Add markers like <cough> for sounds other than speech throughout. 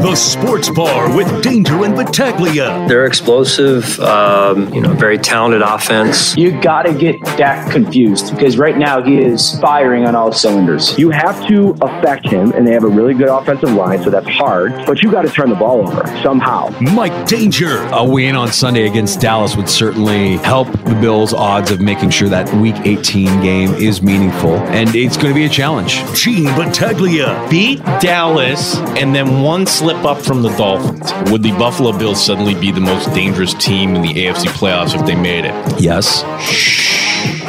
The Sports Bar with Danger and Battaglia. They're explosive, um, you know, very talented offense. You got to get Dak confused because right now he is firing on all cylinders. You have to affect him, and they have a really good offensive line, so that's hard. But you got to turn the ball over somehow. Mike Danger. A win on Sunday against Dallas would certainly help the Bills' odds of making sure that Week 18 game is meaningful, and it's going to be a challenge. Gene Battaglia. Beat Dallas, and then one slip up from the Dolphins. Would the Buffalo Bills suddenly be the most dangerous team in the AFC playoffs if they made it? Yes.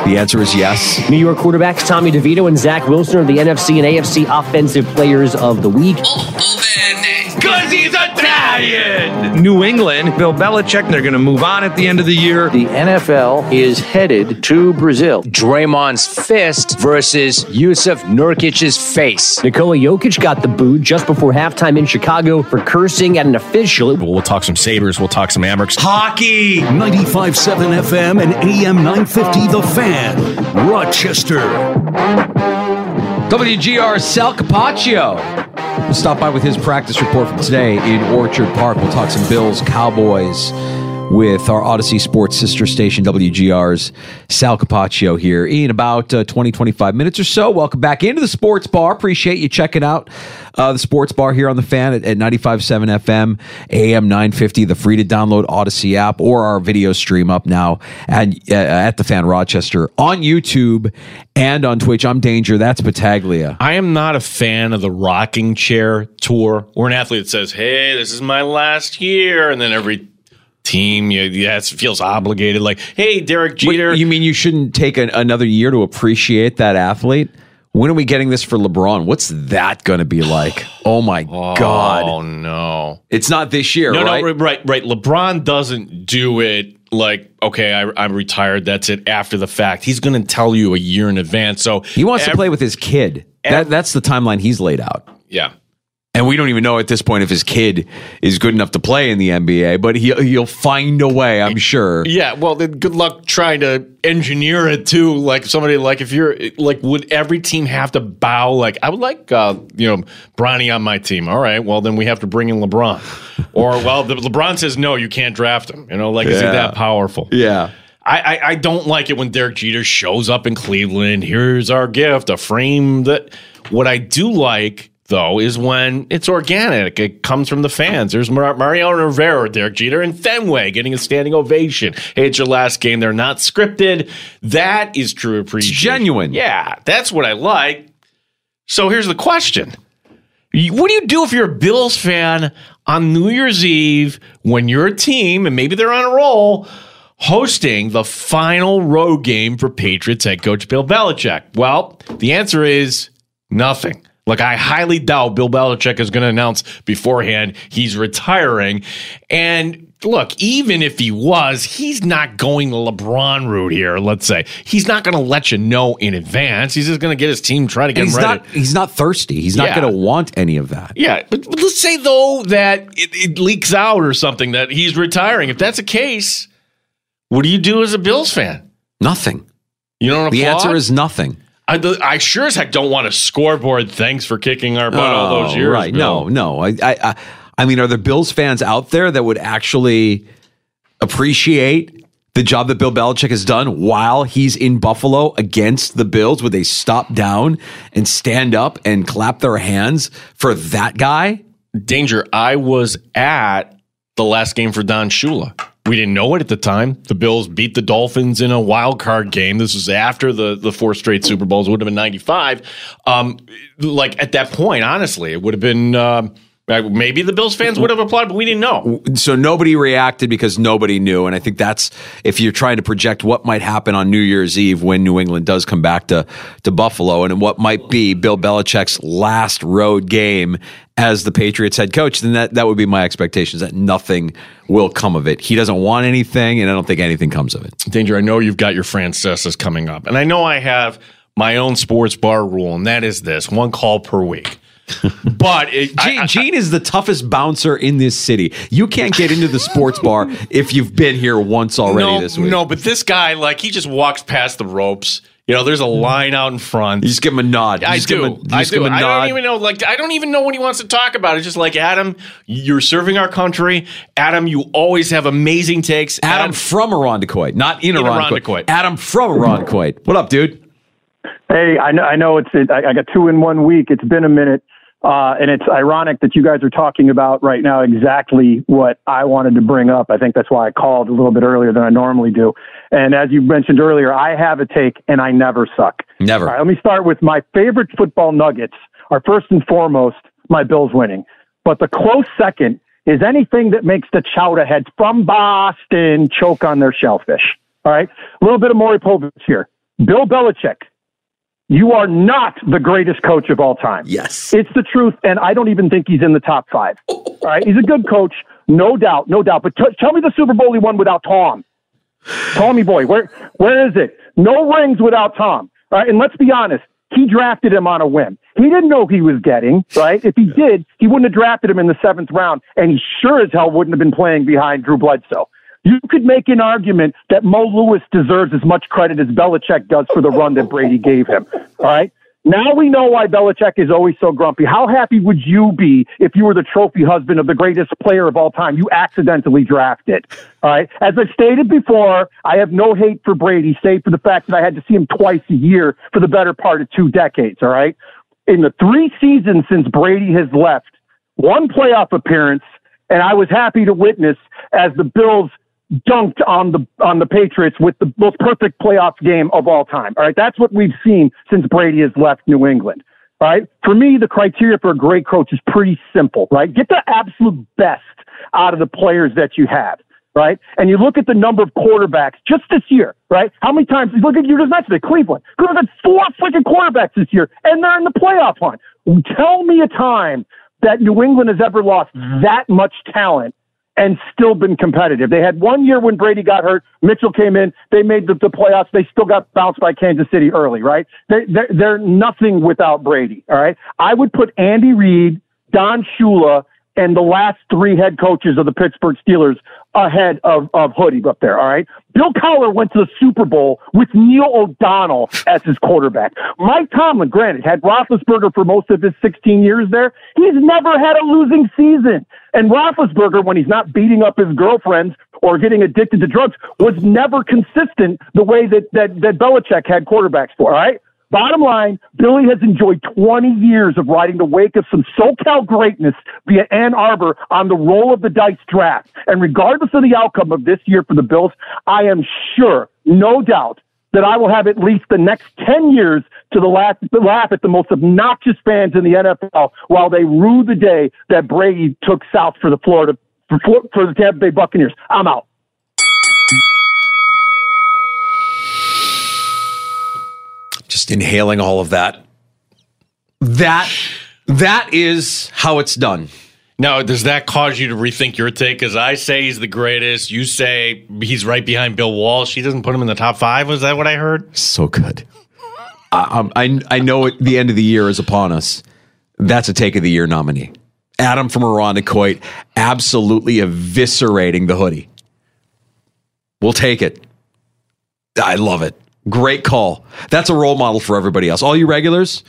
The answer is yes. New York quarterbacks Tommy DeVito and Zach Wilson are the NFC and AFC Offensive Players of the Week. Because he's Italian! New England, Bill Belichick, they're going to move on at the end of the year. The NFL is headed to Brazil. Draymond's fist versus Jusuf Nurkic's face. Nikola Jokic got the boot just before halftime in Chicago for cursing at an official. We'll talk some Sabres, we'll talk some Amerks. Hockey! 95.7 FM and AM 950 The Fan. Rochester. WGR Sal Capaccio. We'll stop by with his practice report from today in Orchard Park. We'll talk some Bills, Cowboys with our Audacy Sports sister station, WGR's Sal Capaccio here in about uh, 20, 25 minutes or so. Welcome back into the Sports Bar. Appreciate you checking out uh, the Sports Bar here on the fan at, at 95.7 FM, AM 950, the free to download Audacy app, or our video stream up now at, uh, at the fan Rochester on YouTube and on Twitch. I'm Danger. That's Battaglia. I am not a fan of the rocking chair tour or an athlete that says, hey, this is my last year. And then every team. You, yeah, it feels obligated. Like, hey, Derek Jeter. Wait, you mean you shouldn't take an, another year to appreciate that athlete? When are we getting this for LeBron? What's that going to be like? Oh my oh, god! Oh no, it's not this year. No, right? no, right, right. LeBron doesn't do it like okay, I, I'm retired. That's it. After the fact, he's going to tell you a year in advance. So he wants to play with his kid. That, that's the timeline he's laid out. Yeah. And we don't even know at this point if his kid is good enough to play in the NBA, but he, he'll find a way, I'm sure. Yeah, well, then good luck trying to engineer it too. Like somebody, like if you're like, would every team have to bow? Like, I would like, uh, you know, Bronny on my team. All right, well, then we have to bring in LeBron. or, well, the, LeBron says no, you can't draft him. You know, like, yeah. is he that powerful? Yeah. I, I, I don't like it when Derek Jeter shows up in Cleveland. Here's our gift, a frame that. What I do like though, is when it's organic. It comes from the fans. There's Mar- Mariano Rivera, Derek Jeter, and Fenway getting a standing ovation. Hey, it's your last game. They're not scripted. That is true appreciation. It's genuine. Yeah, that's what I like. So here's the question. What do you do if you're a Bills fan on New Year's Eve when your team, and maybe they're on a roll, hosting the final road game for Patriots head coach Bill Belichick? Well, the answer is nothing. Like, I highly doubt Bill Belichick is going to announce beforehand he's retiring. And look, even if he was, he's not going the LeBron route here. Let's say he's not going to let you know in advance. He's just going to get his team try to get he's ready. not he's not thirsty. He's not Yeah. going to want any of that. Yeah, but, but let's say though that it, it leaks out or something that he's retiring. If that's the case, what do you do as a Bills fan? Nothing. You don't. The answer is nothing. I, I sure as heck don't want a scoreboard. Thanks for kicking our butt all those Oh, years. Right. Bill. No, no. I, I, I, I mean, are there Bills fans out there that would actually appreciate the job that Bill Belichick has done while he's in Buffalo against the Bills? Would they stop down and stand up and clap their hands for that guy? Danger. I was at the last game for Don Shula. We didn't know it at the time. The Bills beat the Dolphins in a wild card game. This was after the the four straight Super Bowls. It would have been ninety five. Um, like at that point, honestly, it would have been. Um, maybe the Bills fans would have applied, but we didn't know. So nobody reacted because nobody knew. And I think that's if you're trying to project what might happen on New Year's Eve when New England does come back to, to Buffalo and what might be Bill Belichick's last road game as the Patriots head coach, then that, that would be my expectations that nothing will come of it. He doesn't want anything, and I don't think anything comes of it. Danger, I know you've got your Francesas coming up, and I know I have my own sports bar rule, and that is this one call per week. <laughs> but it, Gene, Gene is the toughest bouncer in this city. You can't get into the sports bar if you've been here once already no, this week. No, but this guy, like, he just walks past the ropes. You know, there's a mm. line out in front. You just give him a nod. You I just do. give him a- you I just do. give him a I nod. don't even know. Like, I don't even know what he wants to talk about. It's just like Adam, you're serving our country. Adam, you always have amazing takes. Adam from Irondequoit, not in In Irondequoit. Irondequoit. Adam from Irondequoit. What up, dude? Hey, I know, I know it's, it, I, I got two in one week. It's been a minute. Uh, and it's ironic that you guys are talking about right now exactly what I wanted to bring up. I think that's why I called a little bit earlier than I normally do. And as you mentioned earlier, I have a take and I never suck. Never. All right, let me start with my favorite football nuggets are first and foremost my Bills winning. But the close second is anything that makes the chowder heads from Boston choke on their shellfish. All right. A little bit of Maury Povich here. Bill Belichick, you are not the greatest coach of all time. Yes. It's the truth. And I don't even think he's in the top five. All right. He's a good coach. No doubt. No doubt. But t- tell me the Super Bowl he won without Tom. Tommy boy, where where is it? No rings without Tom. All right, and let's be honest, he drafted him on a whim. He didn't know he was getting, right? If he did, he wouldn't have drafted him in the seventh round, and he sure as hell wouldn't have been playing behind Drew Bledsoe. You could make an argument that Mo Lewis deserves as much credit as Belichick does for the run that Brady gave him. All right. Now we know why Belichick is always so grumpy. How happy would you be if you were the trophy husband of the greatest player of all time? You accidentally drafted. All right. As I stated before, I have no hate for Brady, save for the fact that I had to see him twice a year for the better part of two decades. All right. In the three seasons since Brady has left, one playoff appearance, and I was happy to witness as the Bills dunked on the on the Patriots with the most perfect playoff game of all time. All right, that's what we've seen since Brady has left New England. All right, for me, the criteria for a great coach is pretty simple. Right, get the absolute best out of the players that you have. Right, and you look at the number of quarterbacks just this year. Right, how many times? Look at you just mentioned it, Cleveland. Cleveland had four freaking quarterbacks this year, and they're in the playoff hunt. Tell me a time that New England has ever lost mm-hmm. that much talent and still been competitive. They had one year when Brady got hurt. Mitchell came in. They made the, the playoffs. They still got bounced by Kansas City early, right? They, they're, they're nothing without Brady, all right? I would put Andy Reid, Don Shula, and the last three head coaches of the Pittsburgh Steelers ahead of, of Hoodie up there, all right? Bill Cowher went to the Super Bowl with Neil O'Donnell as his quarterback. Mike Tomlin, granted, had Roethlisberger for most of his 16 years there. He's never had a losing season. And Roethlisberger, when he's not beating up his girlfriends or getting addicted to drugs, was never consistent the way that, that, that Belichick had quarterbacks for, all right? Bottom line, Billy has enjoyed 20 years of riding the wake of some SoCal greatness via Ann Arbor on the roll of the dice draft. And regardless of the outcome of this year for the Bills, I am sure, no doubt, that I will have at least the next 10 years to the laugh, laugh at the most obnoxious fans in the NFL while they rue the day that Brady took south for the Florida, for, for the Tampa Bay Buccaneers. I'm out. Just inhaling all of that. That that is how it's done. Now, does that cause you to rethink your take? Because I say he's the greatest. You say he's right behind Bill Walsh. He doesn't put him in the top five. Was that what I heard? So good. I, um, I, I know it, the end of the year is upon us. That's a take of the year nominee. Adam from Irondequoit absolutely eviscerating the hoodie. We'll take it. I love it. Great call. That's a role model for everybody else. All you regulars,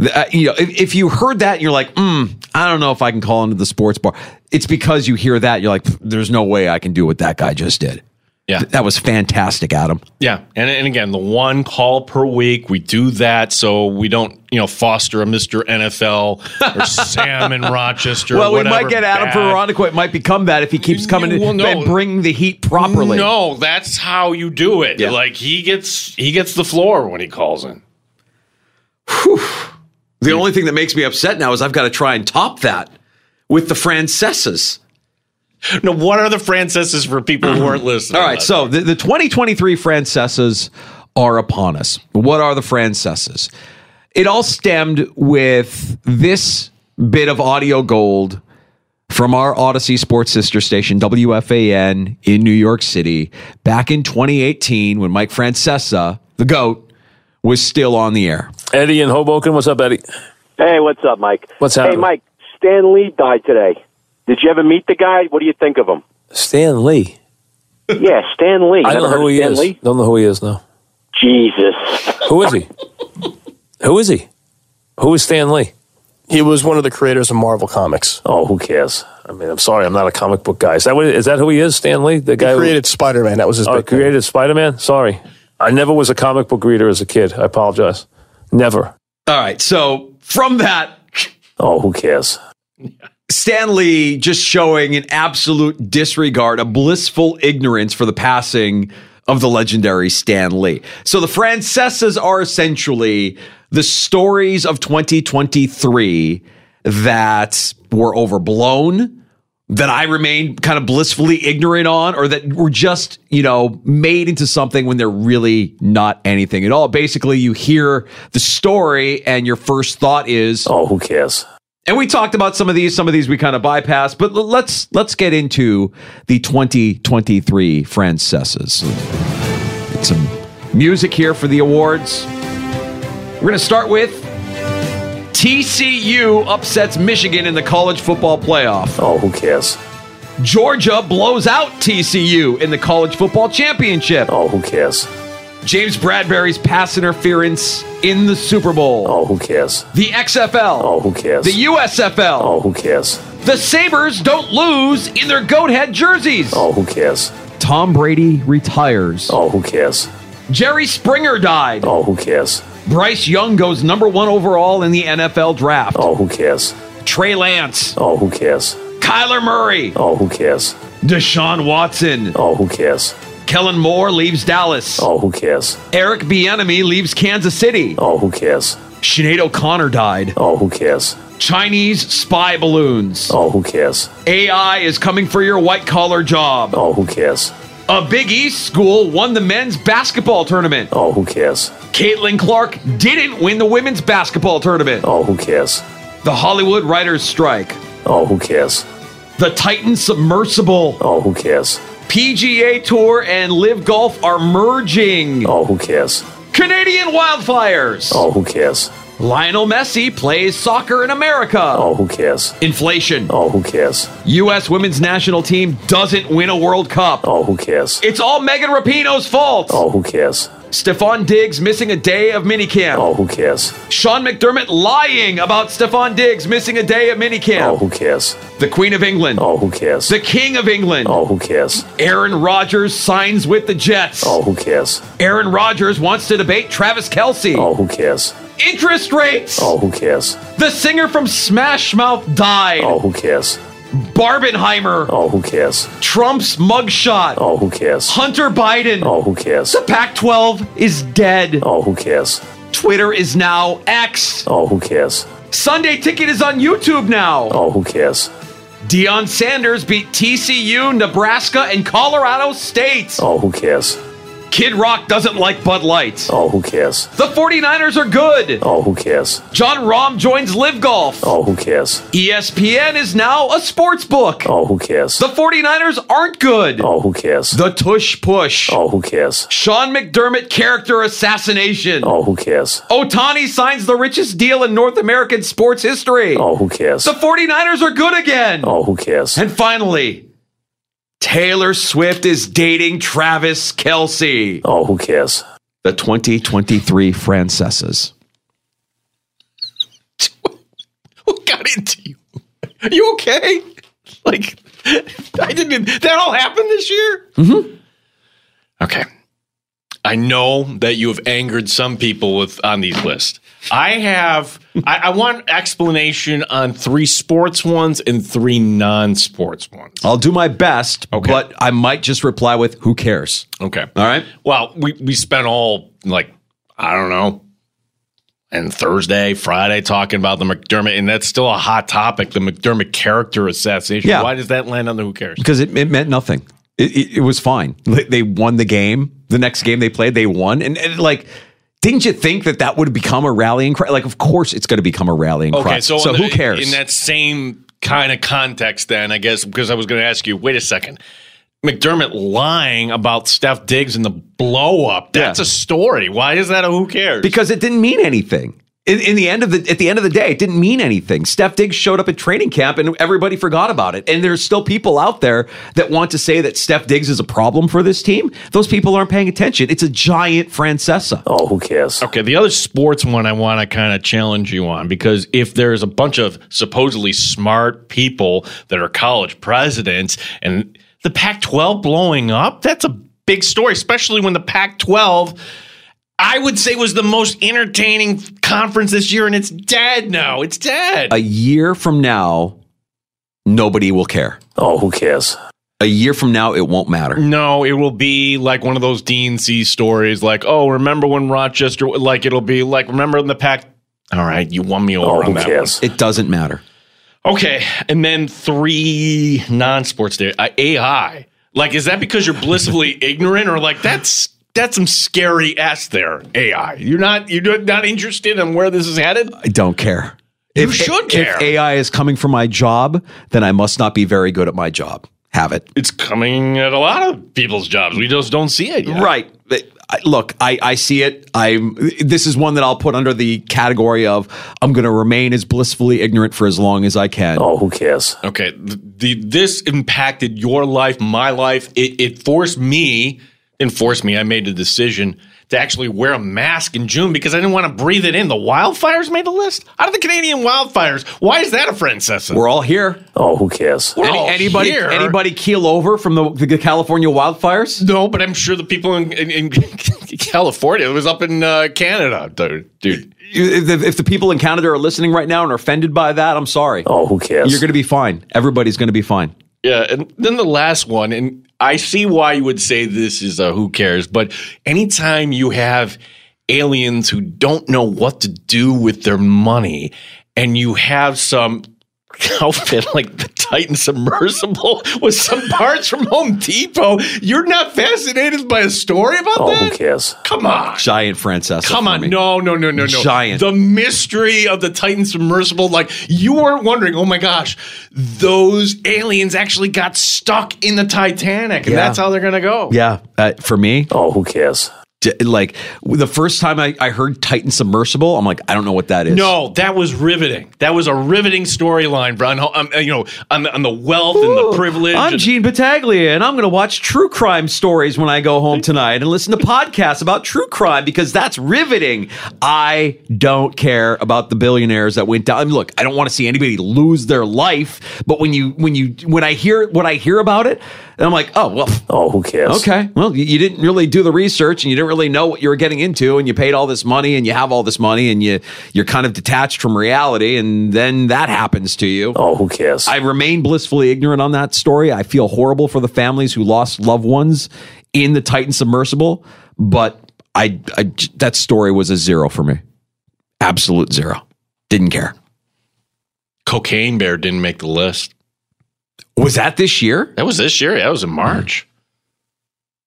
uh, you know, if, if, you heard that you're like, mm, I don't know if I can call into the sports bar. It's because you hear that you're like, there's no way I can do what that guy just did. Yeah. Th- that was fantastic, Adam. Yeah. And, and again, the one call per week, we do that so we don't, you know, foster a Mr. NFL or <laughs> Sam in Rochester. Well, we might get Adam Veronica. It might become that if he keeps coming well, in no, and bring the heat properly. No, that's how you do it. Yeah. Like he gets he gets the floor when he calls in. Whew. The only thing that makes me upset now is I've got to try and top that with the Francesas. No, what are the Francesas for people who aren't listening? All right, so the, the 2023 Francesas are upon us. What are the Francesas? It all stemmed with this bit of audio gold from our Audacy Sports sister station, WFAN, in New York City, back in 2018 when Mike Francesa, the GOAT, was still on the air. Eddie in Hoboken, what's up, Eddie? Hey, what's up, Mike? What's happening? Hey, Mike, Stan Lee died today. Did you ever meet the guy? What do you think of him? Stan Lee. Yeah, Stan Lee. I don't know who he Stan is. Lee? Don't know who he is. No. Jesus. Who is he? who is he? Who is Stan Lee? He was one of the creators of Marvel Comics. Oh, who cares? I mean, I'm sorry, I'm not a comic book guy. Is that what? Is that who he is? Stan Lee, the guy he created Spider Man. That was his. Oh, big created Spider Man. Sorry, I never was a comic book reader as a kid. I apologize. Never. All right. So from that. Oh, who cares? Stan <laughs> Lee just showing an absolute disregard, a blissful ignorance for the passing of the legendary Stan Lee. So the Francesas are essentially the stories of 2023 that were overblown, that I remain kind of blissfully ignorant on, or that were just, you know, made into something when they're really not anything at all. Basically, you hear the story and your first thought is, Oh, who cares? And we talked about some of these. Some of these we kind of bypassed, but let's let's get into the 2023 Francesas. Get some music here for the awards. We're going to start with TCU upsets Michigan in the college football playoff. Oh, who cares? Georgia blows out TCU in the college football championship. Oh, who cares? James Bradberry's pass interference in the Super Bowl. Oh, who cares? The XFL. Oh, who cares? The USFL. Oh, who cares? The Sabres don't lose in their goat head jerseys. Oh, who cares? Tom Brady retires. Oh, who cares? Jerry Springer died. Oh, who cares? Bryce Young goes number one overall in the NFL draft. Oh, who cares? Trey Lance. Oh, who cares? Kyler Murray. Oh, who cares? Deshaun Watson. Oh, who cares? Kellen Moore leaves Dallas. Oh, who cares? Eric Bieniemy leaves Kansas City. Oh, who cares? Sinead O'Connor died. Oh, who cares? Chinese spy balloons. Oh, who cares? AI is coming for your white collar job. Oh, who cares? A Big East school won the men's basketball tournament. Oh, who cares? Caitlin Clark didn't win the women's basketball tournament. Oh, who cares? The Hollywood writers strike. Oh, who cares? The Titan submersible. Oh, who cares? PGA Tour and LIV Golf are merging. Oh, who cares? Canadian wildfires. Oh, who cares? Lionel Messi plays soccer in America. Oh, who cares? Inflation. Oh, who cares? U.S. women's national team doesn't win a World Cup. Oh, who cares? It's all Megan Rapinoe's fault. Oh, who cares? Stefon Diggs missing a day of minicamp. Oh, who cares? Sean McDermott lying about Stefon Diggs missing a day of minicamp. Oh, who cares? The Queen of England. Oh, who cares? The King of England. Oh, who cares? Aaron Rodgers signs with the Jets. Oh, who cares? Aaron Rodgers wants to debate Travis Kelce. Oh, who cares? Interest rates. Oh, who cares? The singer from Smash Mouth died. Oh, who cares? Barbenheimer. Oh, who cares? Trump's mugshot. Oh, who cares? Hunter Biden. Oh, who cares? The Pac 12 is dead. Oh, who cares? Twitter is now X. Oh, who cares? Sunday Ticket is on YouTube now. Oh, who cares? Deion Sanders beat TCU, Nebraska, and Colorado State. Oh, who cares? Kid Rock doesn't like Bud Light. Oh, who cares? The 49ers are good. Oh, who cares? Jon Rahm joins LIV Golf. Oh, who cares? ESPN is now a sports book. Oh, who cares? The 49ers aren't good. Oh, who cares? The Tush Push. Oh, who cares? Sean McDermott character assassination. Oh, who cares? Ohtani signs the richest deal in North American sports history. Oh, who cares? The 49ers are good again. Oh, who cares? And finally, Taylor Swift is dating Travis Kelce. Oh, who cares? The 2023 Francesas. <laughs> What got into you? Are you okay? Like, I didn't. That all happened this year. Mm-hmm. Okay. I know that you have angered some people with on these lists. I have. I, I want explanation on three sports ones and three non-sports ones. I'll do my best, but I might just reply with "Who cares?" Okay. All right. Well, we we spent all like I don't know, and Thursday, Friday talking about the McDermott, and that's still a hot topic. The McDermott character assassination. Yeah. Why does that land on the Who cares? because it, it meant nothing. It, it, was fine. They- They won the game. The next game they played, they won, and, and like. Didn't you think that that would become a rallying cry? Like, of course, it's going to become a rallying cry. So, so in who the- cares? In that same kind of context, then I guess because I was going to ask you. Wait a second, McDermott lying about Steph Diggs and the blow up. That's a story. Why is that a who cares? because it didn't mean anything. In, in the end of the at the end of the day, it didn't mean anything. Steph Diggs showed up at training camp and everybody forgot about it. And there's still people out there that want to say that Steph Diggs is a problem for this team. Those people aren't paying attention. It's a giant Francesa. Oh, who cares? Okay, the other sports one I want to kind of challenge you on because if there's a bunch of supposedly smart people that are college presidents and the Pac 12 blowing up, that's a big story, especially when the Pac 12, I would say, was the most entertaining conference this year and it's dead now. It's dead. A year from now, nobody will care. Oh, who cares? A year from now, it won't matter. No, it will be like one of those DNC stories, like, oh, remember when Rochester, like, it'll be like, remember in the pack All right, you won me over Oh, on who that cares? It doesn't matter. Okay, and then three non-sports there. Uh, AI, like, is that because you're blissfully <laughs> ignorant, or like that's that's some scary ass there? AI, you're not you're not interested in where this is headed. I don't care. You should care. If AI is coming for my job, then I must not be very good at my job. Have it. It's coming at a lot of people's jobs. We just don't see it yet. Right. Look, I, I see it. I'm. This is one that I'll put under the category of I'm going to remain as blissfully ignorant for as long as I can. Oh, who cares? Okay, the, the this impacted your life, my life. It, it forced me, and forced me. I made the decision to actually wear a mask in June because I didn't want to breathe it in. The wildfires made the list. Out of the Canadian wildfires, why is that a Francesa? We're all here. Oh, who cares? We're Any- all anybody here. anybody keel over from the, the California wildfires? No, but I'm sure the people in, in, in <laughs> California. It was up in uh, Canada, dude. dude. If, if- if the people in Canada are listening right now and are offended by that, I'm sorry. Oh, who cares? You're going to be fine. Everybody's going to be fine. Yeah, and then the last one, and I see why you would say this is a who cares, but anytime you have aliens who don't know what to do with their money, and you have some <laughs> outfit like the Titan submersible <laughs> with some parts from Home Depot, you're not fascinated by a story about Oh, that? who cares? Come on. Giant Francesa. Come for on, me. no, no, no, no, no. Giant. The mystery of the Titan submersible, like you weren't wondering, oh my gosh, those aliens actually got stuck in the Titanic, and Yeah. that's how they're gonna go. Yeah, uh, for me, Oh, who cares? Like the first time I, I heard Titan submersible, I'm like, I don't know what that is. No, that was riveting. That was a riveting storyline, Brian. Um, uh, you know, on the, on the wealth and the privilege. I'm and- Gene Battaglia, and I'm going to watch true crime stories when I go home tonight and listen to podcasts about true crime because that's riveting. I don't care about the billionaires that went down. I mean, look, I don't want to see anybody lose their life, but when you when you when I hear when I hear about it, I'm like, oh well, Oh, who cares? Okay. Well, you, you didn't really do the research and you didn't really know what you were getting into and you paid all this money and you have all this money and you you're kind of detached from reality and then that happens to you. Oh, who cares? I remain blissfully ignorant on that story. I feel horrible for the families who lost loved ones in the Titan submersible, but I, I that story was a zero for me. Absolute zero. Didn't care. Cocaine Bear didn't make the list. Was that this year? That was this year. That was in March.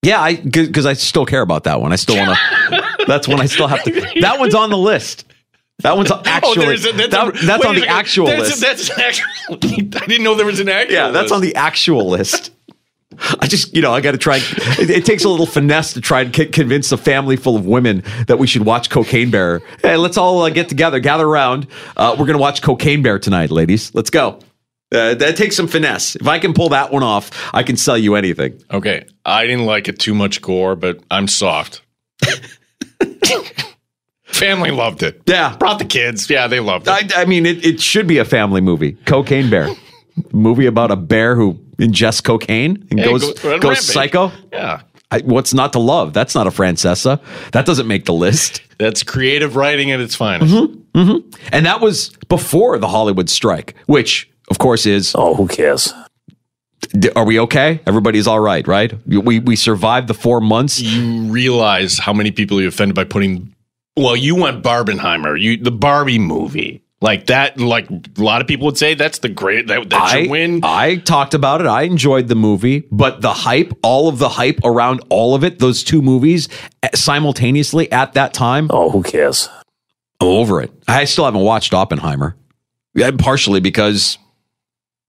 Yeah, I because I still care about that one. I still want to. <laughs> that's one I still have to. That one's on the list. That one's actually. oh, a, that's, that- a- that's on the second. actual list. That's an actual. <laughs> I didn't know there was an actual. yeah, that's list. on the actual list. I just, you know, I got to try. It, it takes a little finesse to try and c- convince a family full of women that we should watch Cocaine Bear. Hey, let's all uh, get together, gather around. Uh, we're going to watch Cocaine Bear tonight, ladies. Let's go. Uh, that takes some finesse. If I can pull that one off, I can sell you anything. Okay, I didn't like it too much gore, but I'm soft. <laughs> Family loved it. Yeah, brought the kids. Yeah, they loved it. I, I mean, it, it should be a family movie. Cocaine Bear, <laughs> movie about a bear who ingests cocaine and Hey, goes go- goes psycho. Yeah, I, what's not to love? That's not a Francesa. That doesn't make the list. that's creative writing at its finest. hmm And that was before the Hollywood strike, which of course is. Oh, who cares? Are we okay? Everybody's all right, right? We we survived the four months. You realize how many people you offended by putting. Well, you went Barbenheimer, you the Barbie movie. Like that, like a lot of people would say that's the great that that I, should win. I talked about it. I enjoyed the movie, but the hype, all of the hype around all of it, those two movies simultaneously at that time. Oh, who cares? I'm over it. I still haven't watched Oppenheimer, Yeah, partially because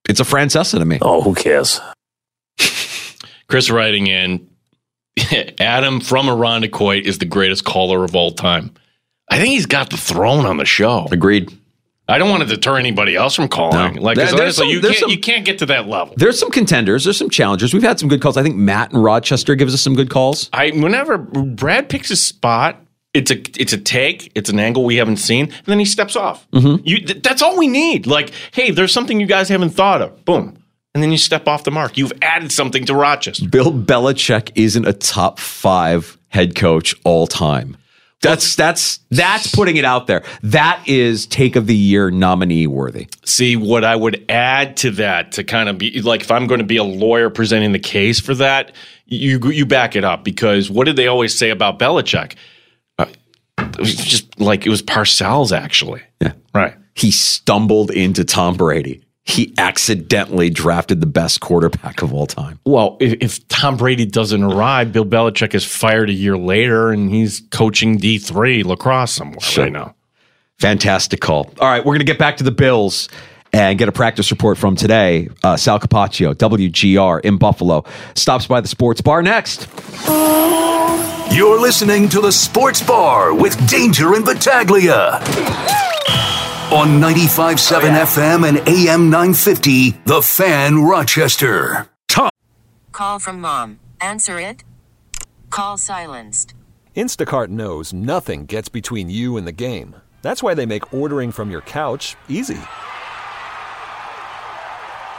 it's a Francesa to me. Oh, who cares? <laughs> Chris writing in, <laughs> Adam from Irondequoit is the greatest caller of all time. I think he's got the throne on the show. Agreed. I don't want to deter anybody else from calling. No. Like, There- 'cause there's honestly, some- you can't some- you can't get to that level. There's some contenders. There's some challengers. We've had some good calls. I think Matt in Rochester gives us some good calls. I whenever Brad picks his spot, it's a it's a take, it's an angle we haven't seen, and then he steps off. Mm-hmm. You th- that's all we need. Like, hey, there's something you guys haven't thought of. Boom. And then you step off the mark. You've added something to Rochester. Bill Belichick isn't a top five head coach all time. That's that's that's putting it out there. That is take of the year nominee worthy. See, what I would add to that to kind of be like if I'm going to be a lawyer presenting the case for that, you you back it up because what did they always say about Belichick? It was just like it was Parcells actually. Yeah. Right. He stumbled into Tom Brady. He accidentally drafted the best quarterback of all time. Well, if, if Tom Brady doesn't arrive, Bill Belichick is fired a year later and he's coaching D3 lacrosse somewhere right now. Fantastic call. All right, we're going to get back to the Bills and get a practice report from today. Uh, Sal Capaccio, WGR in Buffalo, stops by the sports bar next. You're listening to the Sports Bar with Danger and Battaglia. On 95.7 FM and AM 950, The Fan Rochester. Tom. Call from mom. Answer it. Call silenced. Instacart knows nothing gets between you and the game. That's why they make ordering from your couch easy.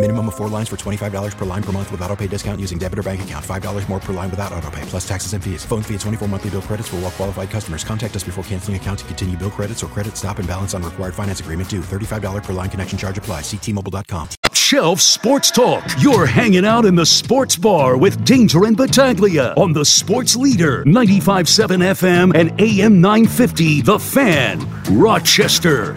Minimum of four lines for $25 per line per month with auto pay discount using debit or bank account. $5 more per line without auto pay, plus taxes and fees. Phone fee at 24 monthly bill credits for all well qualified customers. Contact us before canceling account to continue bill credits or credit stop and balance on required finance agreement due. $35 per line connection charge applies. Ctmobile.com. Shelf Sports Talk. You're hanging out in the sports bar with Danger and Battaglia on the Sports Leader 95.7 FM and AM 950 The Fan, Rochester.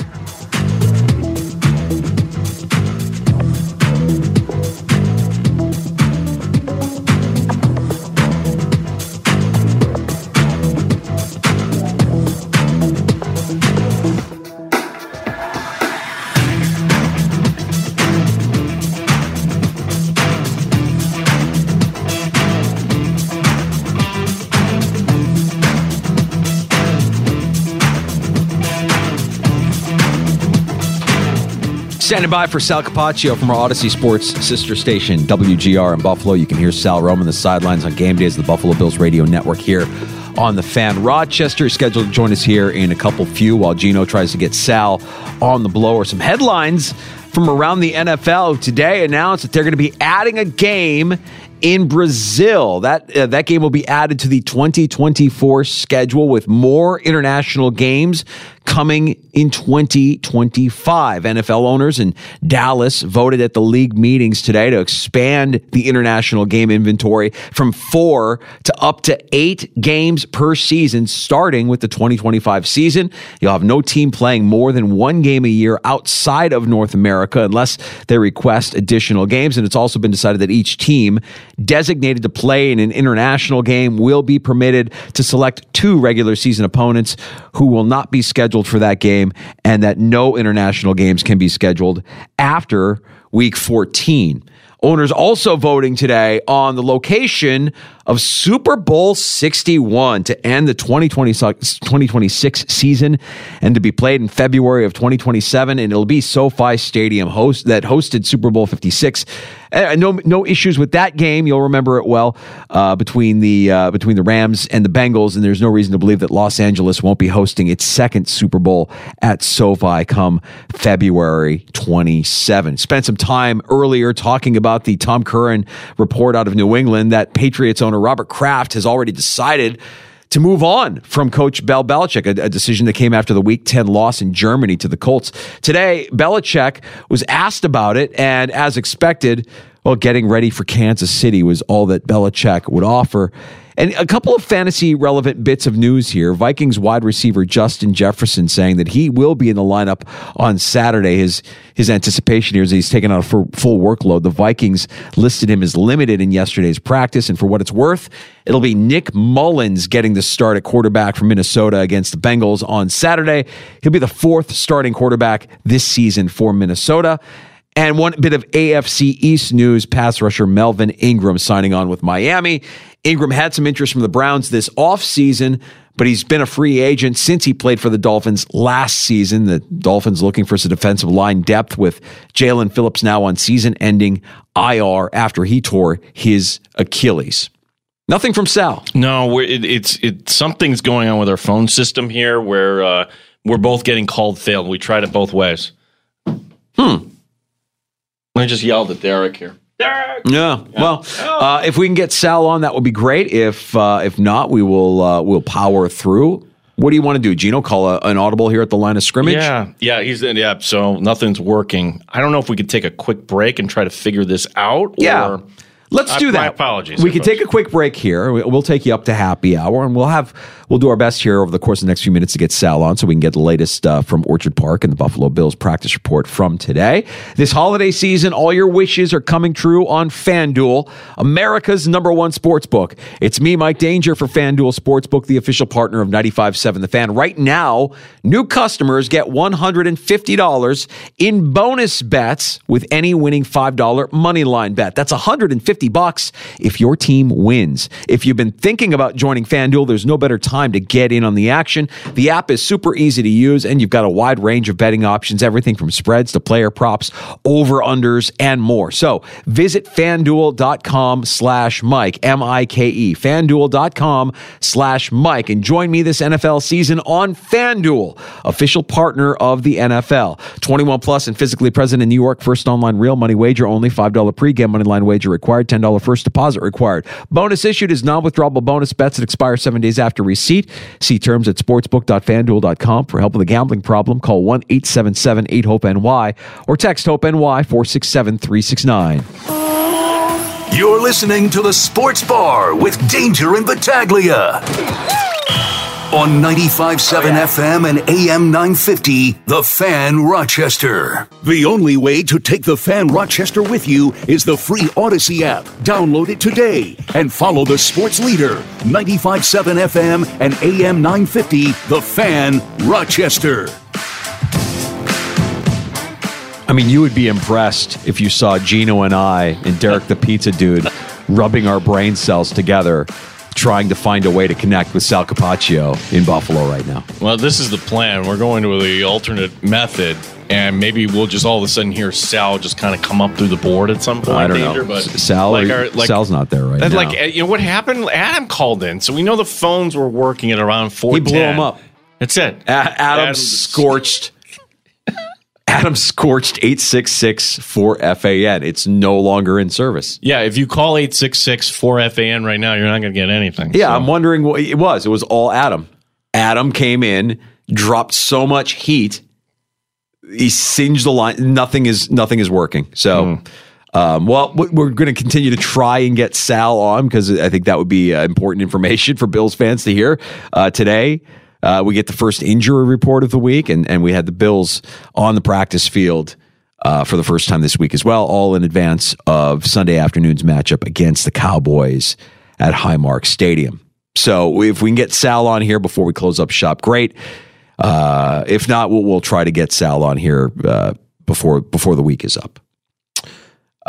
Standing by for Sal Capaccio from our Audacy Sports sister station, WGR in Buffalo. You can hear Sal roaming the sidelines on game days of the Buffalo Bills radio network here on the fan. Rochester is scheduled to join us here in a couple few while Geno tries to get Sal on the blower. Some headlines from around the NFL today announced that they're going to be adding a game in Brazil. That uh, that game will be added to the 2024 schedule with more international games coming in 2025. NFL owners in Dallas voted at the league meetings today to expand the international game inventory from 4 to up to 8 games per season starting with the 2025 season. You'll have no team playing more than one game a year outside of North America unless they request additional games and it's also been decided that each team designated to play in an international game will be permitted to select two regular season opponents who will not be scheduled for that game and that no international games can be scheduled after week 14. Owners also voting today on the location of Super Bowl 61 to end the 2026 season and to be played in February of 2027. And it'll be SoFi Stadium host that hosted Super Bowl 56. Uh, no, no issues with that game. You'll remember it well uh, between the uh, between the Rams and the Bengals. And there's no reason to believe that Los Angeles won't be hosting its second Super Bowl at SoFi come February 27. Spent some time earlier talking about the Tom Curran report out of New England that Patriots owner Robert Kraft has already decided to move on from coach Bell Belichick, a, a, decision that came after the week 10 loss in Germany to the Colts. Today, Belichick was asked about it, and as expected, well, getting ready for Kansas City was all that Belichick would offer. And a couple of fantasy relevant bits of news here. Vikings wide receiver Justin Jefferson saying that he will be in the lineup on Saturday. His his anticipation here is that he's taken on a full workload. The Vikings listed him as limited in yesterday's practice, and for what it's worth, it'll be Nick Mullens getting the start at quarterback for Minnesota against the Bengals on Saturday. He'll be the fourth starting quarterback this season for Minnesota. And one bit of AFC East news pass rusher Melvin Ingram signing on with Miami. Ingram had some interest from the Browns this offseason, but he's been a free agent since he played for the Dolphins last season. The Dolphins looking for some defensive line depth with Jaelan Phillips now on season ending IR after he tore his Achilles. Nothing from Sal. No, it, it's it, something's going on with our phone system here where uh, we're both getting called failed. We tried it both ways. Hmm. I just yelled at Derek here. Derek. Yeah. Well, uh, if we can get Sal on, that would be great. If uh, if not, we will uh, we'll power through. What do you want to do, Geno? Call a, an audible here at the line of scrimmage? Yeah, yeah, he's in. Yeah, so nothing's working. I don't know if we could take a quick break and try to figure this out. Yeah. Or, Let's do I, that. My apologies. We can take a quick break here. We'll take you up to happy hour, and we'll have we'll do our best here over the course of the next few minutes to get Sal on, so we can get the latest uh, from Orchard Park and the Buffalo Bills practice report from today. This holiday season, all your wishes are coming true on FanDuel, America's number one sports book. It's me, Mike Danger, for FanDuel Sportsbook, the official partner of 95.7 The Fan. Right now, new customers get $150 in bonus bets with any winning $5 money line bet. That's 150 bucks if your team wins. If you've been thinking about joining FanDuel, there's no better time to get in on the action. The app is super easy to use and you've got a wide range of betting options, everything from spreads to player props, over-unders, and more. So visit fanduel.com slash Mike, M-I-K-E, fanduel.com slash Mike, and join me this NFL season on FanDuel, official partner of the NFL. 21 plus and physically present in New York, first online real money wager only, $5 pregame money line wager required, $10 first deposit required. Bonus issued is non-withdrawable bonus bets that expire seven days after receipt. See terms at sportsbook.fanduel.com. For help with a gambling problem, call 1-877-8-HOPE-NY or text HOPE-NY 467-369. You're listening to the Sports Bar with Danger and Battaglia. On 95.7 FM and AM 950, The Fan Rochester. The only way to take The Fan Rochester with you is the free Audacy app. Download it today and follow the sports leader. 95.7 FM and AM 950, The Fan Rochester. I mean, you would be impressed if you saw Geno and I and Derek the Pizza Dude <laughs> rubbing our brain cells together, trying to find a way to connect with Sal Capaccio in Buffalo right now. Well, this is the plan. We're going to the alternate method. and maybe we'll just all of a sudden hear Sal just kind of come up through the board at some point. I don't Danger, know. But Sal, like our- like- Sal's not there right That's now. like uh, you know what happened? Adam called in, so we know the phones were working at around four. He blew him up. That's it. A- Adam, Adam- scorched. Adam scorched eight six six for FAN. It's no longer in service. Yeah, if you call 866 4FAN right now, you're not going to get anything. Yeah, So- I'm wondering what it was. It was all Adam. Adam came in, dropped so much heat, he singed the line. Nothing is nothing is working. So, um, well, we- we're going to continue to try and get Sal on because I think that would be uh, important information <laughs> for Bills fans to hear uh, today. Uh, we get the first injury report of the week, and and we had the Bills on the practice field. Uh, for the first time this week as well, all in advance of Sunday afternoon's matchup against the Cowboys at Highmark Stadium. So if we can get Sal on here before we close up shop, great. Uh, if not, we'll, we'll try to get Sal on here uh, before before the week is up.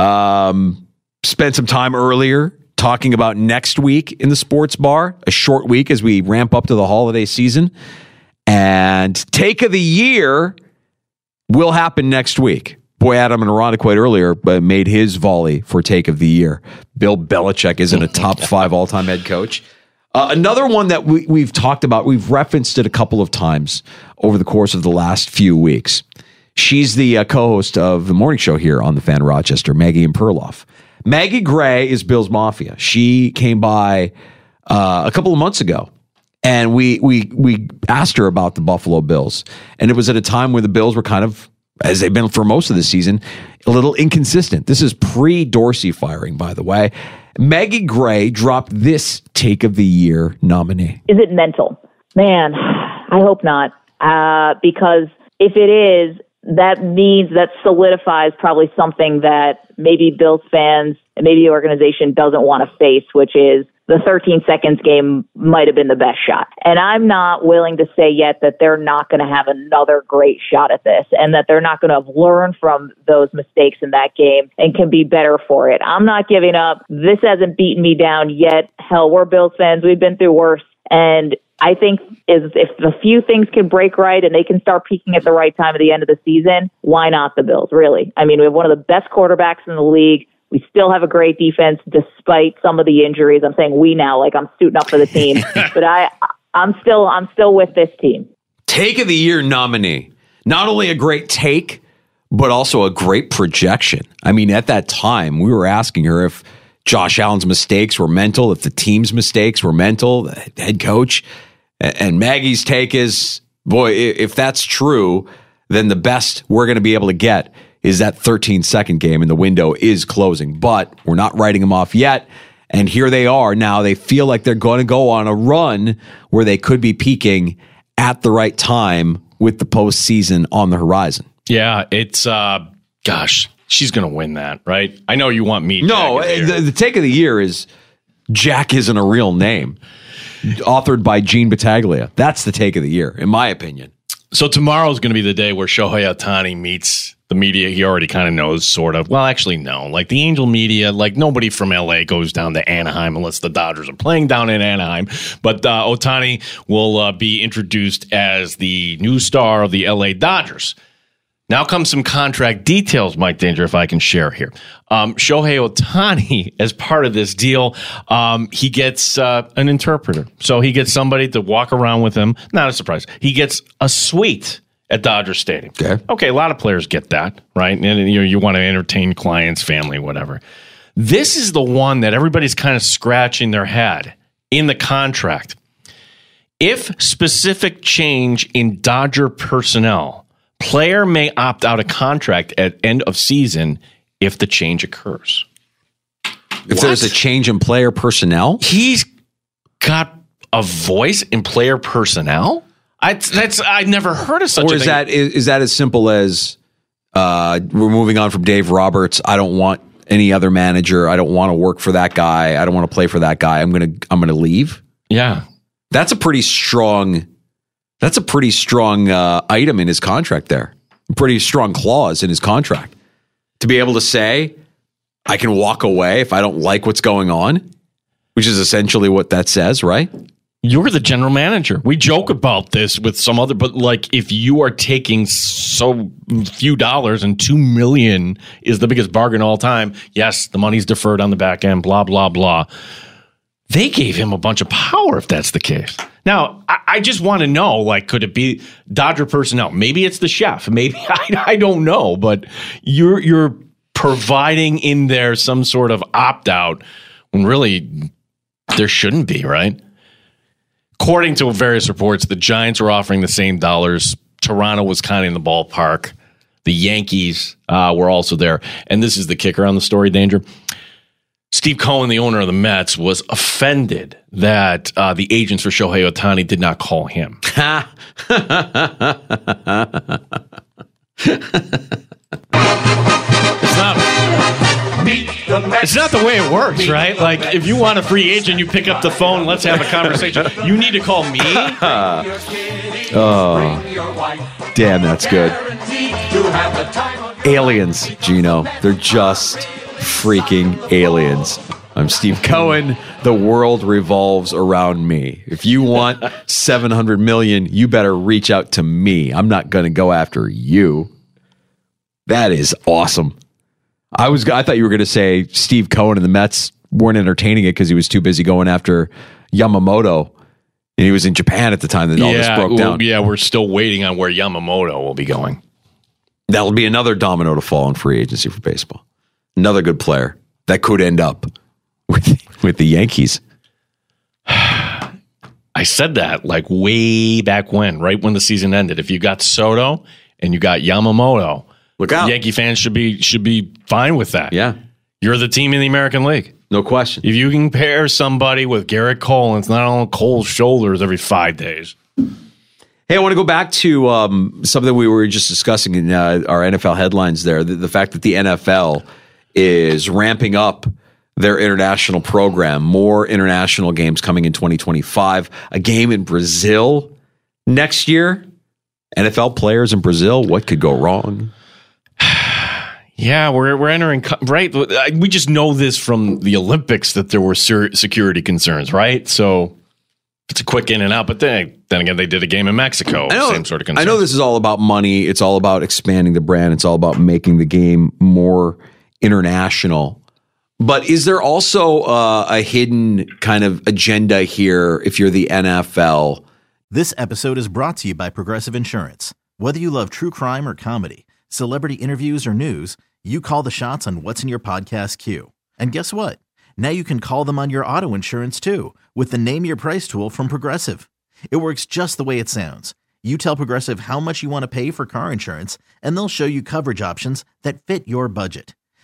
Um, spent some time earlier talking about next week in the sports bar, a short week as we ramp up to the holiday season. And take of the year will happen next week. Boy, Adam and Irondequoit earlier uh, made his volley for take of the year. Bill Belichick isn't a top <laughs> five all time head coach. Uh, another one that we, we've talked about, we've referenced it a couple of times over the course of the last few weeks. She's the uh, co host of the morning show here on the Fan Rochester, Maggie and Perloff. Maggie Gray is Bill's Mafia. She came by uh, a couple of months ago and we we we asked her about the Buffalo Bills, and it was at a time where the Bills were kind of, as they've been for most of the season, a little inconsistent. This is pre Dorsey firing, by the way. Maggie Gray dropped this Take of the Year nominee. Is it mental? Man, I hope not. Uh, because if it is, that means that solidifies probably something that maybe Bills fans and maybe the organization doesn't want to face, which is the 13 seconds game might have been the best shot. And I'm not willing to say yet that they're not going to have another great shot at this and that they're not going to have learned from those mistakes in that game and can be better for it. I'm not giving up. This hasn't beaten me down yet. Hell, we're Bills fans. We've been through worse. And I think is if a few things can break right and they can start peaking at the right time at the end of the season, why not the Bills? Really? I mean, we have one of the best quarterbacks in the league. We still have a great defense despite some of the injuries. I'm saying we now, like I'm suiting up for the team, <laughs> but I, I'm still, I'm still with this team. Take of the Year nominee. Not only a great take, but also a great projection. I mean, at that time, we were asking her if Josh Allen's mistakes were mental, if the team's mistakes were mental, the head coach. And Maggie's take is, boy, if that's true, then the best we're going to be able to get is that 13 second game, and the window is closing. But we're not writing them off yet. And here they are now. They feel like they're going to go on a run where they could be peaking at the right time with the postseason on the horizon. Yeah, it's uh gosh, she's gonna win that, right? I know you want me. No, Jack, the, the take of the year is Jack isn't a real name. Authored by Geno Battaglia. That's the take of the year, in my opinion. So tomorrow is going to be the day where Shohei Ohtani meets the media. He already kind of knows, sort of. Well, actually, no. Like the Angel media, like nobody from LA goes down to Anaheim unless the Dodgers are playing down in Anaheim. But uh, Ohtani will uh, be introduced as the new star of the LA Dodgers. Now comes some contract details, Mike Danger, if I can share here. Um, Shohei Ohtani, <laughs> as part of this deal, um, he gets uh, an interpreter. So he gets somebody to walk around with him. Not a surprise. He gets a suite at Dodger Stadium. Okay. Okay, a lot of players get that, right? And you, know, you want to entertain clients, family, whatever. This is the one that everybody's kind of scratching their head in the contract. If specific change in Dodger personnel, player may opt out of contract at end of season if the change occurs. If there's a change in player personnel, he's got a voice in player personnel. I that's I never heard of such or a is thing. that is, is that as simple as uh, we're moving on from Dave Roberts? I don't want any other manager. I don't want to work for that guy. I don't want to play for that guy. I'm gonna I'm gonna leave. Yeah, that's a pretty strong. That's a pretty strong uh, item in his contract. There, pretty strong clause in his contract to be able to say, I can walk away if I don't like what's going on, which is essentially what that says, right? You're the general manager. We joke about this with some other, but like if you are taking so few dollars and two million is the biggest bargain all time. Yes, the money's deferred on the back end. Blah blah blah. They gave him a bunch of power if that's the case. Now, I, I just want to know, like, could it be Dodger personnel? Maybe it's the chef. <laughs> Maybe I, I don't know, but you're you're providing in there some sort of opt out when really there shouldn't be, right? According to various reports, the Giants were offering the same dollars. Toronto was kind of in the ballpark. The Yankees uh, were also there. And this is the kicker on the story, Danger. Steve Cohen, the owner of the Mets, was offended that uh, the agents for Shohei Ohtani did not call him. <laughs> it's not. It's not the way it works, right? Like, if you want a free agent, you pick up the phone, let's have a conversation. You need to call me. <laughs> oh, damn, that's good. Aliens, Geno. They're just freaking aliens. I'm Steve Cohen. The world revolves around me. If you want 700 million, you better reach out to me. I'm not going to go after you. That is awesome. I was I thought you were going to say Steve Cohen and the Mets weren't entertaining it because he was too busy going after Yamamoto. And he was in Japan at the time that all this broke down. yeah, we're still waiting on where Yamamoto will be going. That'll be another domino to fall in free agency for baseball. Another good player that could end up with with the Yankees. <sighs> I said that like way back when, right when the season ended. If you got Soto and you got Yamamoto, look out. Yankee fans should be should be fine with that. Yeah. You're the team in the American League. No question. If you can pair somebody with Gerrit Cole, and it's not on Cole's shoulders every five days. Hey, I want to go back to um, something we were just discussing in uh, our NFL headlines there. The, the fact that the NFL is ramping up their international program, more international games coming in 2025, a game in Brazil next year. NFL players in Brazil, what could go wrong? <sighs> Yeah, we're we're entering right. We just know this from the Olympics that there were security concerns, right? So it's a quick in and out. But then then again, they did a game in Mexico. Know, same sort of I know this is all about money. It's all about expanding the brand. It's all about making the game more international. But is there also uh, a hidden kind of agenda here if you're the NFL? This episode is brought to you by Progressive Insurance. Whether you love true crime or comedy, celebrity interviews or news, you call the shots on what's in your podcast queue. And guess what? Now you can call them on your auto insurance too with the Name Your Price tool from Progressive. It works just the way it sounds. You tell Progressive how much you want to pay for car insurance, and they'll show you coverage options that fit your budget.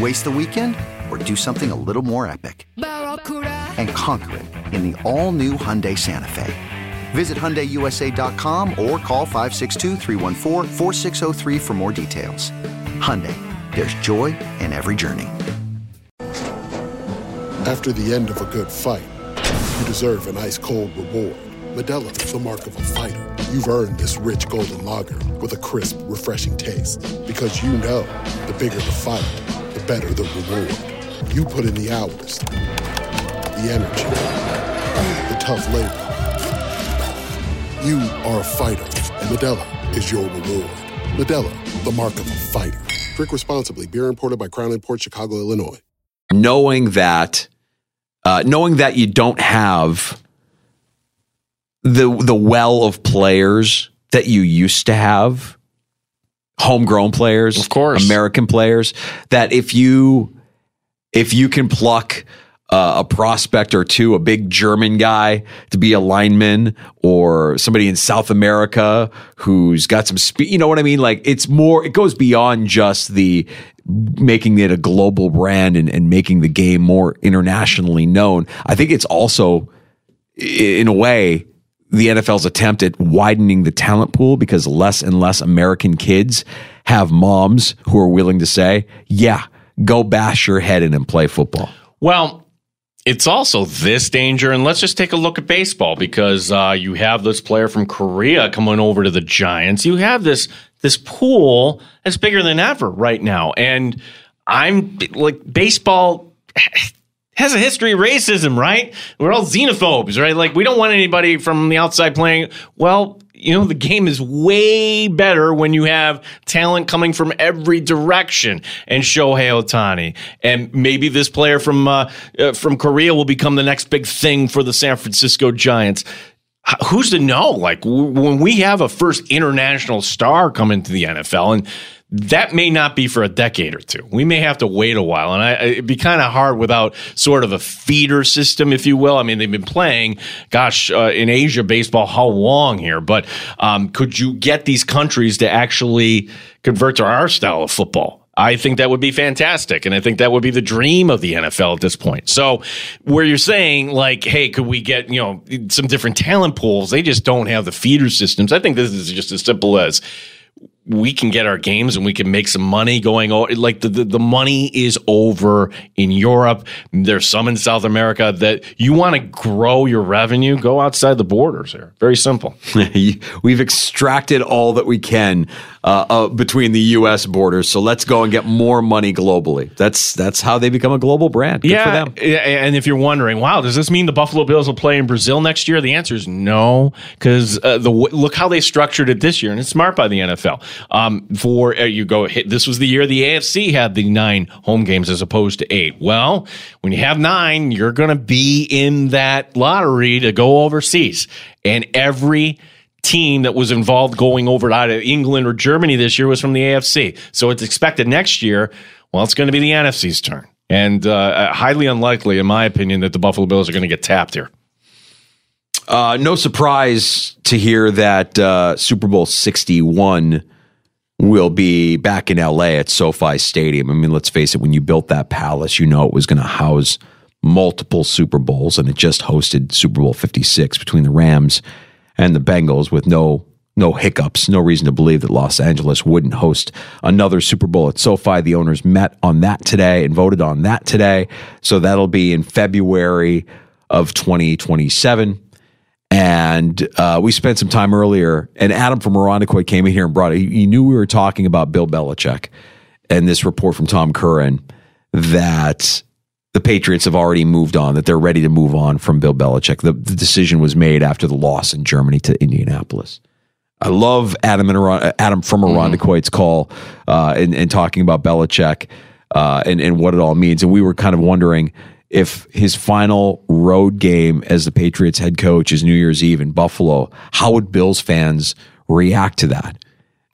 Waste the weekend or do something a little more epic? And conquer it in the all new Hyundai Santa Fe. Visit HyundaiUSA.com or call 562-314-4603 for more details. Hyundai, there's joy in every journey. After the end of a good fight, you deserve an ice cold reward. Modelo is the mark of a fighter. You've earned this rich golden lager with a crisp, refreshing taste. Because you know the bigger the fight, better the reward. You put in the hours, the energy, the tough labor. You are a fighter, and Modelo is your reward. Modelo, the mark of a fighter. Drink responsibly. Beer imported by Crown Port Chicago, Illinois. Knowing that, uh, knowing that you don't have the the well of players that you used to have, homegrown players, of course, American players. That if you if you can pluck uh, a prospect or two, a big German guy to be a lineman, or somebody in South America who's got some speed. You know what I mean? Like it's more. It goes beyond just the making it a global brand and, and making the game more internationally known. I think it's also, in a way, the NFL's attempt at widening the talent pool because less and less American kids have moms who are willing to say, yeah, go bash your head in and play football. Well, it's also this danger, and let's just take a look at baseball because uh, you have this player from Korea coming over to the Giants. You have this this pool that's bigger than ever right now, and I'm like baseball has a history of racism, right? We're all xenophobes, right? Like we don't want anybody from the outside playing. Well, you know, the game is way better when you have talent coming from every direction. And Shohei Ohtani, and maybe this player from uh, uh, from Korea will become the next big thing for the San Francisco Giants. Who's to know? Like w- when we have a first international star come into the NFL, and that may not be for a decade or two. We may have to wait a while, and I, it'd be kind of hard without sort of a feeder system, if you will. I mean, they've been playing, gosh, uh, in Asia baseball how long here? But um, could you get these countries to actually convert to our style of football? I think that would be fantastic. And I think that would be the dream of the NFL at this point. So, where you're saying, like, hey, could we get, you know, some different talent pools? They just don't have the feeder systems. I think this is just as simple as we can get our games and we can make some money going over like the, the, the, money is over in Europe. There's some in South America that you want to grow your revenue go outside the borders here. Very simple. <laughs> We've extracted all that we can uh, uh, between the U.S. borders. So let's go and get more money globally. That's that's how they become a global brand. Good yeah, and if you're wondering, wow, does this mean the Buffalo Bills will play in Brazil next year? The answer is no, because uh, the look how they structured it this year, and it's smart by the NFL. Um, for uh, you go, this was the year the AFC had the nine home games as opposed to eight. Well, when you have nine, you're going to be in that lottery to go overseas, and every team that was involved going over to either England or Germany this year was from the AFC. So it's expected next year, well, it's going to be the NFC's turn. And uh, highly unlikely, in my opinion, that the Buffalo Bills are going to get tapped here. Uh, no surprise to hear that uh, Super Bowl 61 will be back in LA at SoFi Stadium. I mean, let's face it, when you built that palace, you know it was going to house multiple Super Bowls, and it just hosted Super Bowl 56 between the Rams and the Bengals with no no hiccups, no reason to believe that Los Angeles wouldn't host another Super Bowl at SoFi. The owners met on that today and voted on that today. So that'll be in February of 2027. And uh, we spent some time earlier, and Adam from Irondequoit came in here and brought it. He knew we were talking about Bill Belichick and this report from Tom Curran that the Patriots have already moved on, that they're ready to move on from Bill Belichick. The, the decision was made after the loss in Germany to Indianapolis. I love Adam and Adam from Irondequoit's mm-hmm. call uh, and, and, talking about Belichick uh, and, and what it all means. And we were kind of wondering if his final road game as the Patriots head coach is New Year's Eve in Buffalo, how would Bills fans react to that?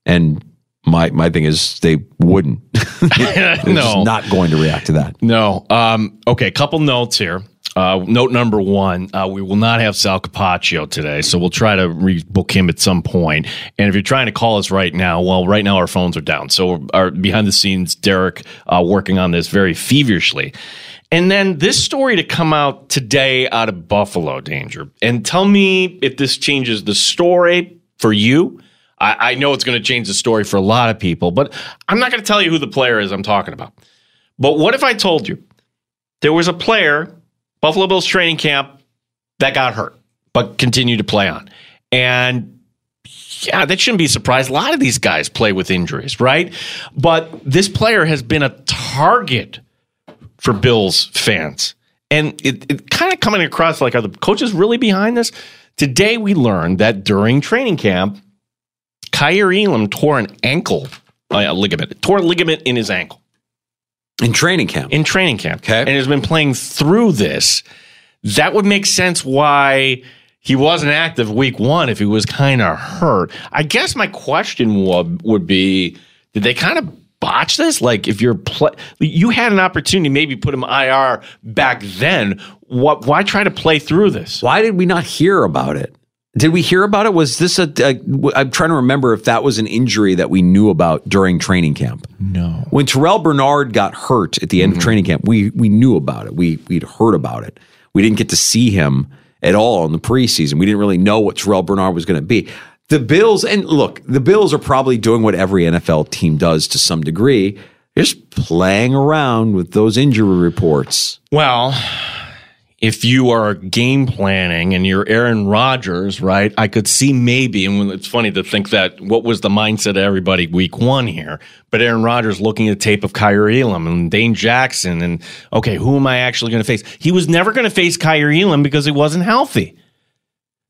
And my my thing is they wouldn't. <laughs> no, not going to react to that. No. Um, okay, couple notes here. Uh, note number one: uh, we will not have Sal Capaccio today, so we'll try to rebook him at some point. And if you're trying to call us right now, well, right now our phones are down, so our behind the scenes Derek uh, working on this very feverishly. And then this story to come out today out of Buffalo, Danger, and tell me if this changes the story for you I, I know it's going to change the story for a lot of people, but I'm not going to tell you who the player is I'm talking about. But what if I told you there was a player, Buffalo Bills training camp, that got hurt, but continued to play on? And yeah, that shouldn't be surprised. A lot of these guys play with injuries, right? But this player has been a target for Bills fans. And it, it kind of coming across like, are the coaches really behind this? Today we learned that during training camp, Kaiir Elam tore an ankle, uh, a ligament, tore a ligament in his ankle. In training camp. In training camp. Okay. And has been playing through this. That would make sense why he wasn't active week one if he was kind of hurt. I guess my question would, would be did they kind of botch this? Like, if you're play, you had an opportunity, to maybe put him IR back then. What? Why try to play through this? Why did we not hear about it? Did we hear about it? Was this a? a I'm trying to remember if that was an injury that we knew about during training camp. No. When Terrel Bernard got hurt at the end Mm-hmm. of training camp, we we knew about it. We we'd heard about it. We didn't get to see him at all in the preseason. We didn't really know what Terrel Bernard was going to be. The Bills and look, the Bills are probably doing what every NFL team does to some degree. They're just playing around with those injury reports. Well, if you are game planning and you're Aaron Rodgers, right? I could see maybe, and it's funny to think that what was the mindset of everybody week one here, but Aaron Rodgers looking at tape of Kaiir Elam and Dane Jackson, and okay, who am I actually going to face? He was never going to face Kaiir Elam because he wasn't healthy.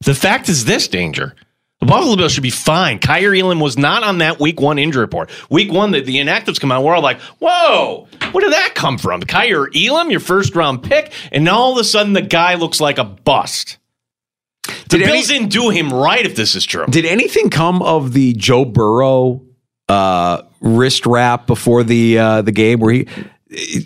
The fact is this danger. The Buffalo Bills should be fine. Kaiir Elam was not on that week one injury report. Week one, the, the inactives come out. We're all like, whoa, where did that come from? Kaiir Elam, your first round pick, and now all of a sudden the guy looks like a bust. The Did any- Bills didn't do him right if this is true. Did anything come of the Joe Burrow uh, wrist wrap before the uh, the game where he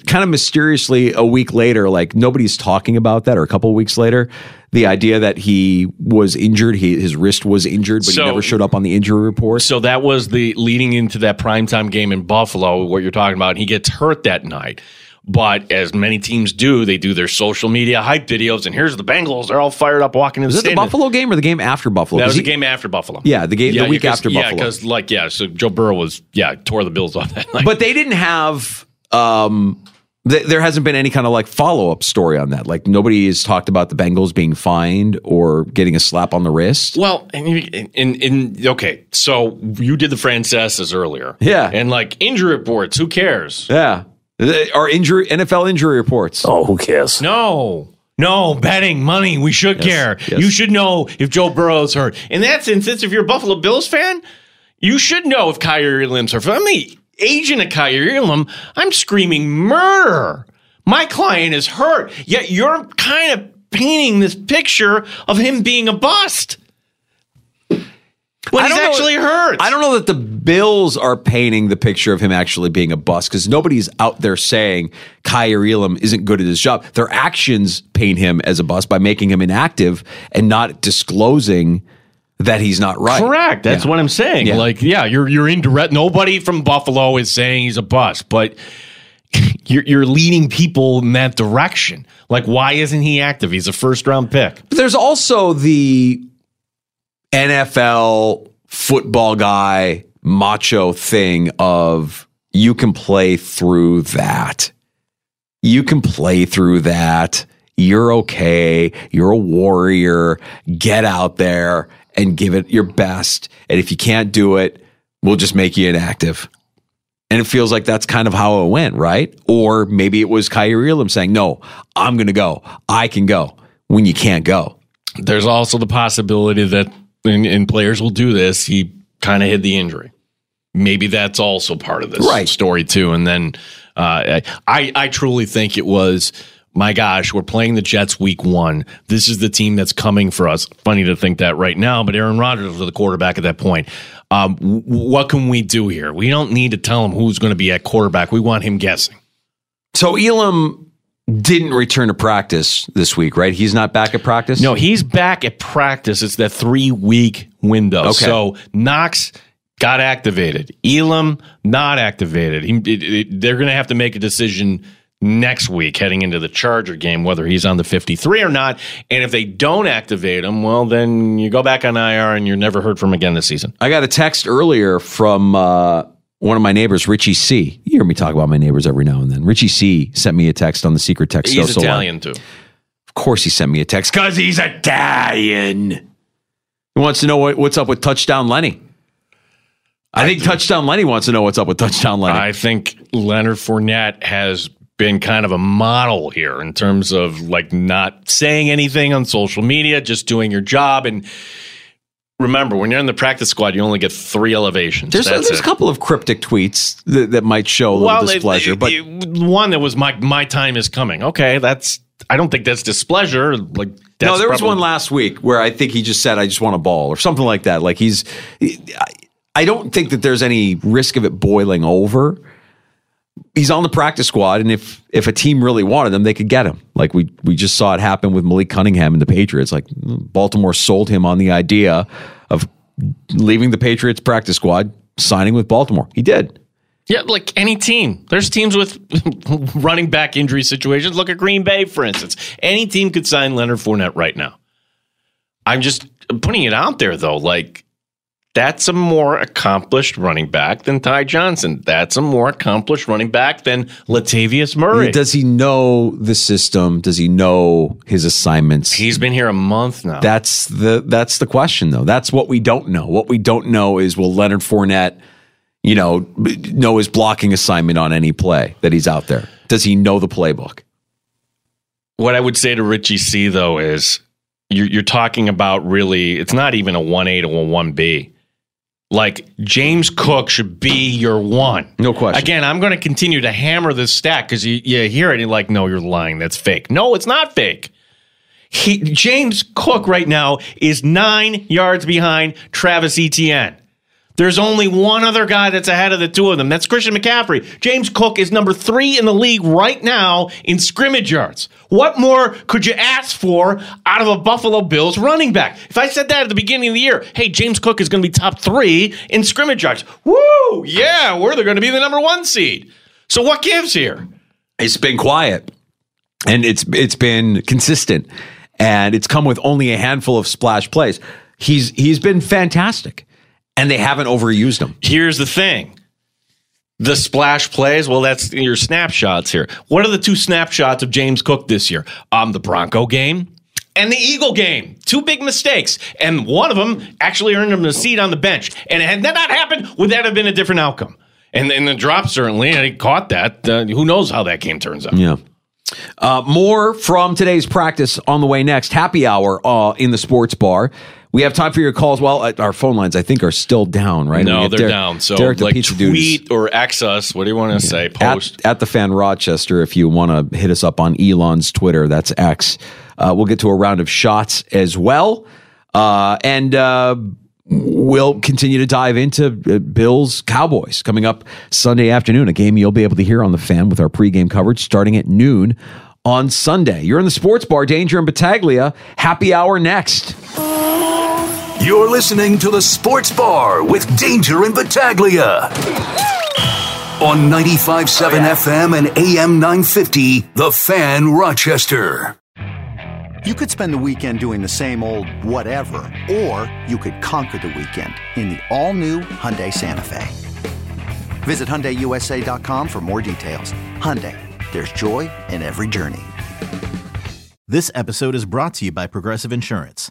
kind of mysteriously a week later, like nobody's talking about that, or a couple weeks later, the idea that he was injured, he, his wrist was injured, but So- he never showed up on the injury report. So that was the leading into that primetime game in Buffalo, what you're talking about. He gets hurt that night. But as many teams do, they do their social media hype videos, and here's the Bengals. They're all fired up walking in the it the. Buffalo game or the game after Buffalo? That was the he- game after Buffalo. Yeah, the game- the week after yeah, Buffalo. Yeah, because like yeah, so Joe Burrow was yeah tore the Bills off that <laughs> night. But they didn't have. Um, th- there hasn't been any kind of like follow up story on that. Like nobody has talked about the Bengals being fined or getting a slap on the wrist. Well, and, you- and, and okay, so you did the Francesas earlier, Yeah. and like injury reports. Who cares? Yeah, or injury NFL injury reports. Oh, who cares? No, no betting money. We should care. yes. You should know if Joe Burrow's hurt. In that instance, if you're a Buffalo Bills fan, you should know if Kaiir Elam's hurt. If I'm the agent of Kaiir Elam, I'm screaming murder. My client is hurt. Yet you're kind of painting this picture of him being a bust. When I he's actually hurt. I don't know that the Bills are painting the picture of him actually being a bust because nobody's out there saying Kaiir Elam isn't good at his job. Their actions paint him as a bust by making him inactive and not disclosing that he's not right. Correct. That's Yeah. what I'm saying. Yeah. Like, yeah, you're you're indirect. Nobody from Buffalo is saying he's a bust, but <laughs> you're you're leading people in that direction. Like, why isn't he active? He's a first round pick. But there's also the NFL football guy macho thing of you can play through that. You can play through that. You're okay. You're a warrior. Get out there and give it your best. And if you can't do it, we'll just make you inactive. And it feels like that's kind of how it went, right? Or maybe it was Kaiir Elam saying, "No, I'm going to go. I can go." When you can't go, There's also the possibility that, and, and players will do this. He kind of hid the injury. Maybe that's also part of this Right. story too. And then uh, I I truly think it was. My gosh, we're playing the Jets week one. This is the team that's coming for us. Funny to think that right now, but Aaron Rodgers was the quarterback at that point. Um, w- what can we do here? We don't need to tell him who's going to be at quarterback. We want him guessing. So Elam didn't return to practice this week, right? He's not back at practice. No, he's back at practice. It's that three week window. Okay. So Knox got activated. Elam not activated. He, it- it- they're going to have to make a decision next week heading into the Charger game whether he's on the 53 or not. And if they don't activate him, well, then you go back on IR and you're never heard from again this season. I got a text earlier from uh, one of my neighbors, Richie C. You hear me talk about my neighbors every now and then. Richie C. sent me a text on the secret text. He's social line. Italian too. Of course, he sent me a text because he's Italian. He wants to know what, what's up with Touchdown Lenny. I, think Touchdown Lenny wants to know what's up with Touchdown Lenny. I think Leonard Fournette has been kind of a model here in terms of like not saying anything on social media, just doing your job. And remember, when you're in the practice squad, you only get three elevations. there's, That's there's it. a couple of cryptic tweets that, that might show a little they- displeasure, but one that was my my time is coming. Okay, that's I don't think that's displeasure. Like that's no, there was probably- one last week where I think he just said, "I just want a ball" or something like that. Like he's, I don't think that there's any risk of it boiling over. He's on the practice squad, and if if a team really wanted him, they could get him. Like we we just saw it happen with Malik Cunningham and the Patriots. Like Baltimore sold him on the idea of leaving the Patriots practice squad, signing with Baltimore. He did. Yeah, like any team. There's teams with <laughs> running back injury situations. Look at Green Bay, for instance. Any team could sign Leonard Fournette right now. I'm just putting it out there, though. Like, that's a more accomplished running back than Ty Johnson. That's a more accomplished running back than Latavius Murray. Does he know the system? Does he know his assignments? He's been here a month now. That's the that's the question, though. That's what we don't know. What we don't know is will Leonard Fournette, you know, know his blocking assignment on any play that he's out there? Does he know the playbook? What I would say to Richie C though is you're, you're talking about really it's not even a one A to a one B. Like James Cook should be your one. No question. Again, I'm going to continue to hammer this stat because you, you hear it and you're like, no, you're lying. That's fake. No, it's not fake. He, James Cook right now is nine yards behind Travis Etienne. There's only one other guy that's ahead of the two of them. That's Christian McCaffrey. James Cook is number three in the league right now in scrimmage yards. What more could you ask for out of a Buffalo Bills running back? If I said that at the beginning of the year, hey, James Cook is going to be top three in scrimmage yards. Woo! Yeah, we're going to be the number one seed. So what gives here? It's been quiet, and it's it's been consistent, and it's come with only a handful of splash plays. He's he's been fantastic, and they haven't overused them. Here's the thing. The splash plays, well, that's your snapshots here. What are the two snapshots of James Cook this year? Um, the Bronco game and the Eagle game. Two big mistakes. And one of them actually earned him a seat on the bench. And had that not happened, would that have been a different outcome? And, and the drop, certainly, and he caught that. Uh, who knows how that game turns out? Yeah. Uh, more from today's practice on the way next. Happy hour uh, in the sports bar. We have time for your calls. Well, uh, our phone lines, I think, are still down, right? No, they're get Der- down. So, Derek the like, Pizza tweet or X us. What do you want to say? Post. at, at the fan Rochester if you want to hit us up on Elon's Twitter. That's X. Uh, we'll get to a round of shots as well, uh, and uh, we'll continue to dive into uh, Bills Cowboys coming up Sunday afternoon. A game you'll be able to hear on the fan with our pregame coverage starting at noon on Sunday. You're in the sports bar, Danger and Battaglia. Happy hour next. You're listening to the Sports Bar with Danger and Battaglia. On 95.7 FM and AM 950, The Fan Rochester. You could spend the weekend doing the same old whatever, or you could conquer the weekend in the all-new Hyundai Santa Fe. Visit HyundaiUSA.com for more details. Hyundai, there's joy in every journey. This episode is brought to you by Progressive Insurance.